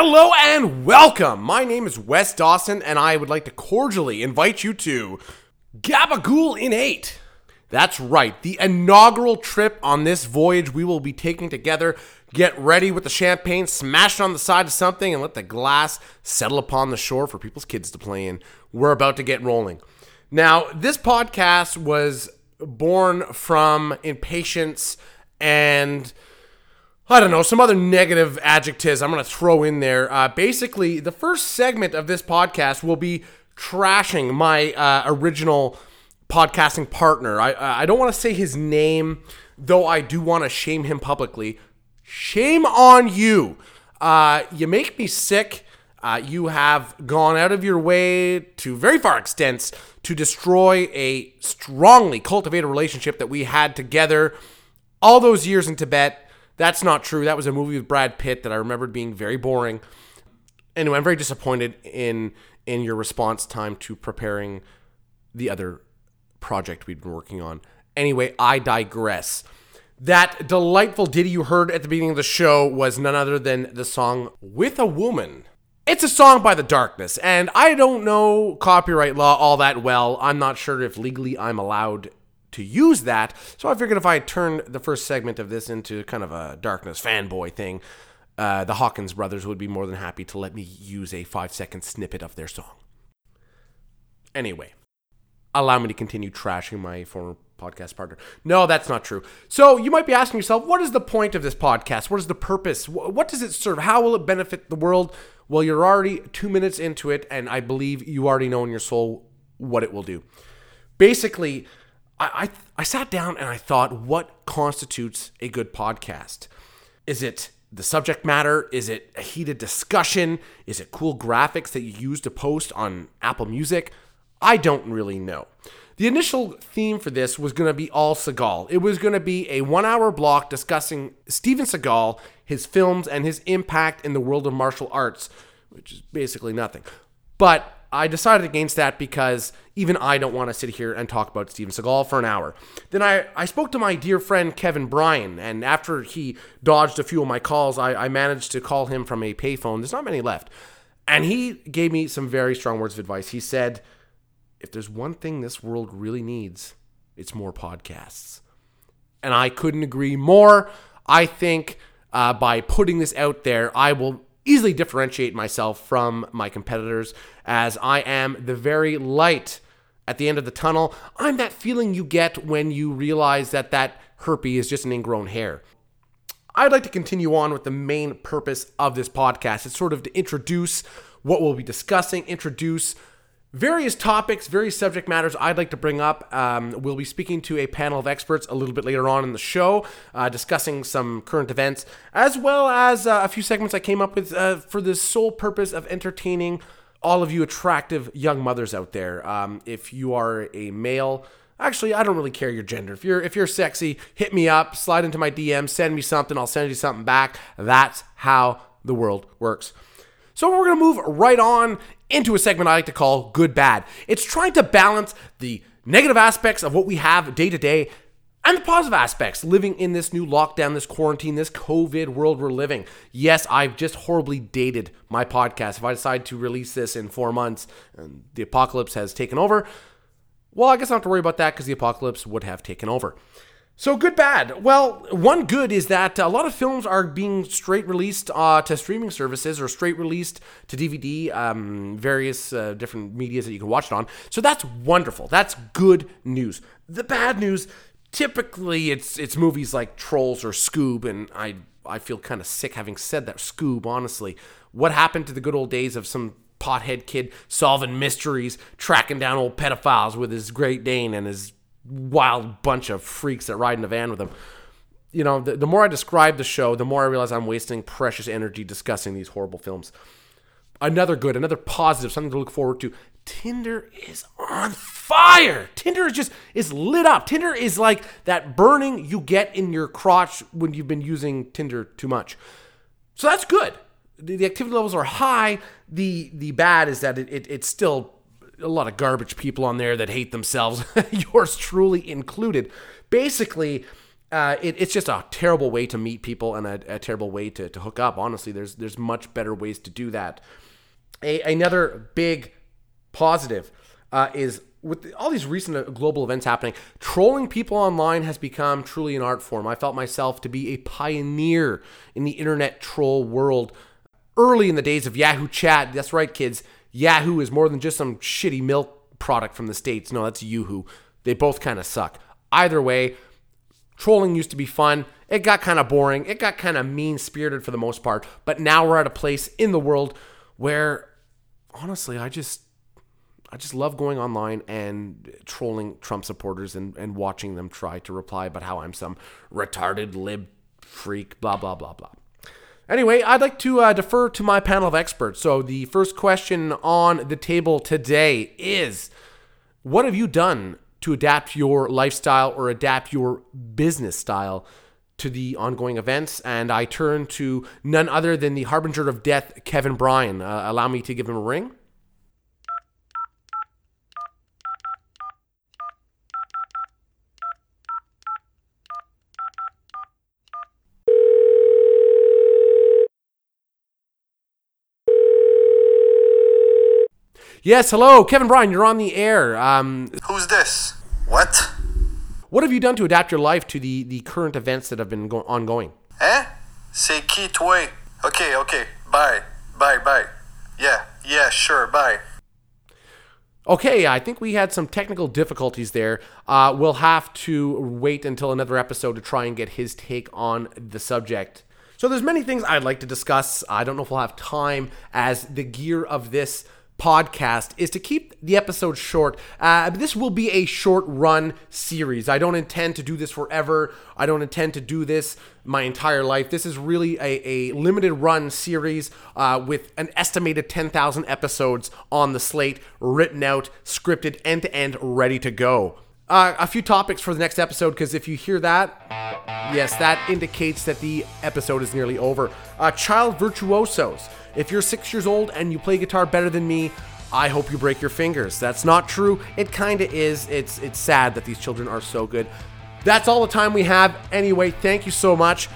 Hello and welcome. My name is Wes Dawson, and I would like to cordially invite you to Gabagool in 8. That's right, the inaugural trip on this voyage we will be taking together. Get ready with the champagne, smash it on the side of something, and let the glass settle upon the shore for people's kids to play in. We're about to get rolling. Now, this podcast was born from impatience and I don't know, some other negative adjectives I'm going to throw in there. Uh, basically, the first segment of this podcast will be trashing my uh, original podcasting partner. I, I don't want to say his name, though I do want to shame him publicly. Shame on you. Uh, you make me sick. Uh, you have gone out of your way to very far extents to destroy a strongly cultivated relationship that we had together all those years in Tibet that's not true. That was a movie with Brad Pitt that I remembered being very boring. Anyway, I'm very disappointed in in your response time to preparing the other project we'd been working on. Anyway, I digress. That delightful ditty you heard at the beginning of the show was none other than the song With a Woman. It's a song by The Darkness, and I don't know copyright law all that well. I'm not sure if legally I'm allowed to use that. So I figured if I turn the first segment of this into kind of a darkness fanboy thing, uh, the Hawkins brothers would be more than happy to let me use a five second snippet of their song. Anyway, allow me to continue trashing my former podcast partner. No, that's not true. So you might be asking yourself, what is the point of this podcast? What is the purpose? What does it serve? How will it benefit the world? Well, you're already two minutes into it, and I believe you already know in your soul what it will do. Basically, I, I, I sat down and I thought, what constitutes a good podcast? Is it the subject matter? Is it a heated discussion? Is it cool graphics that you use to post on Apple Music? I don't really know. The initial theme for this was going to be all Seagal. It was going to be a one hour block discussing Steven Seagal, his films, and his impact in the world of martial arts, which is basically nothing. But I decided against that because even I don't want to sit here and talk about Steven Seagal for an hour. Then I, I spoke to my dear friend Kevin Bryan, and after he dodged a few of my calls, I, I managed to call him from a payphone. There's not many left. And he gave me some very strong words of advice. He said, If there's one thing this world really needs, it's more podcasts. And I couldn't agree more. I think uh, by putting this out there, I will easily differentiate myself from my competitors as I am the very light at the end of the tunnel. I'm that feeling you get when you realize that that herpy is just an ingrown hair. I'd like to continue on with the main purpose of this podcast. It's sort of to introduce what we'll be discussing, introduce various topics, various subject matters I'd like to bring up. Um, we'll be speaking to a panel of experts a little bit later on in the show, uh, discussing some current events, as well as uh, a few segments I came up with uh, for the sole purpose of entertaining all of you attractive young mothers out there. Um, if you are a male, actually, I don't really care your gender. If you're if you're sexy, hit me up, slide into my DM, send me something, I'll send you something back. That's how the world works. So we're going to move right on into a segment I like to call Good Bad. It's trying to balance the negative aspects of what we have day to day and the positive aspects living in this new lockdown, this quarantine, this COVID world we're living. Yes, I've just horribly dated my podcast. If I decide to release this in four months and the apocalypse has taken over, well, I guess I don't have to worry about that because the apocalypse would have taken over. So good, bad. Well, one good is that a lot of films are being straight released uh, to streaming services or straight released to DVD, um, various uh, different medias that you can watch it on. So that's wonderful. That's good news. The bad news, typically, it's it's movies like Trolls or Scoob, and I I feel kind of sick having said that Scoob. Honestly, what happened to the good old days of some pothead kid solving mysteries, tracking down old pedophiles with his Great Dane and his wild bunch of freaks that ride in a van with them. You know, the, the more I describe the show, the more I realize I'm wasting precious energy discussing these horrible films. Another good, another positive, something to look forward to. Tinder is on fire. Tinder is just is lit up. Tinder is like that burning you get in your crotch when you've been using Tinder too much. So that's good. The, the activity levels are high. The the bad is that it, it it's still a lot of garbage people on there that hate themselves, yours truly included. Basically, uh, it, it's just a terrible way to meet people and a, a terrible way to, to hook up. Honestly, there's there's much better ways to do that. A, another big positive uh, is with all these recent uh, global events happening, trolling people online has become truly an art form. I felt myself to be a pioneer in the internet troll world early in the days of Yahoo Chat. That's right, kids. Yahoo is more than just some shitty milk product from the States. No, that's Yoohoo. They both kind of suck. Either way, trolling used to be fun. It got kind of boring. It got kind of mean spirited for the most part. But now we're at a place in the world where, honestly, I just. I just love going online and trolling Trump supporters and, and watching them try to reply about how I'm some retarded lib freak, blah, blah, blah, blah. Anyway, I'd like to uh, defer to my panel of experts. So, the first question on the table today is What have you done to adapt your lifestyle or adapt your business style to the ongoing events. And I turn to none other than the harbinger of death, Kevin Bryan. Uh, allow me to give him a ring. Yes, hello, Kevin Bryan. You're on the air. Um, Who's this? What? what have you done to adapt your life to the, the current events that have been go- ongoing? Eh? C'est qui toi? Okay, okay. Bye. Bye, bye. Yeah, yeah, sure, bye. Okay, I think we had some technical difficulties there. Uh, we'll have to wait until another episode to try and get his take on the subject. So there's many things I'd like to discuss. I don't know if we'll have time as the gear of this podcast is to keep the episode short. Uh, this will be a short run series. I don't intend to do this forever. I don't intend to do this my entire life. This is really a, a limited run series uh, with an estimated 10,000 episodes on the slate, written out, scripted, end to end, ready to go. Uh, a few topics for the next episode because if you hear that, yes, that indicates that the episode is nearly over. Uh, child virtuosos. If you're six years old and you play guitar better than me, I hope you break your fingers. That's not true. It kind of is. It's it's sad that these children are so good. That's all the time we have. Anyway, thank you so much.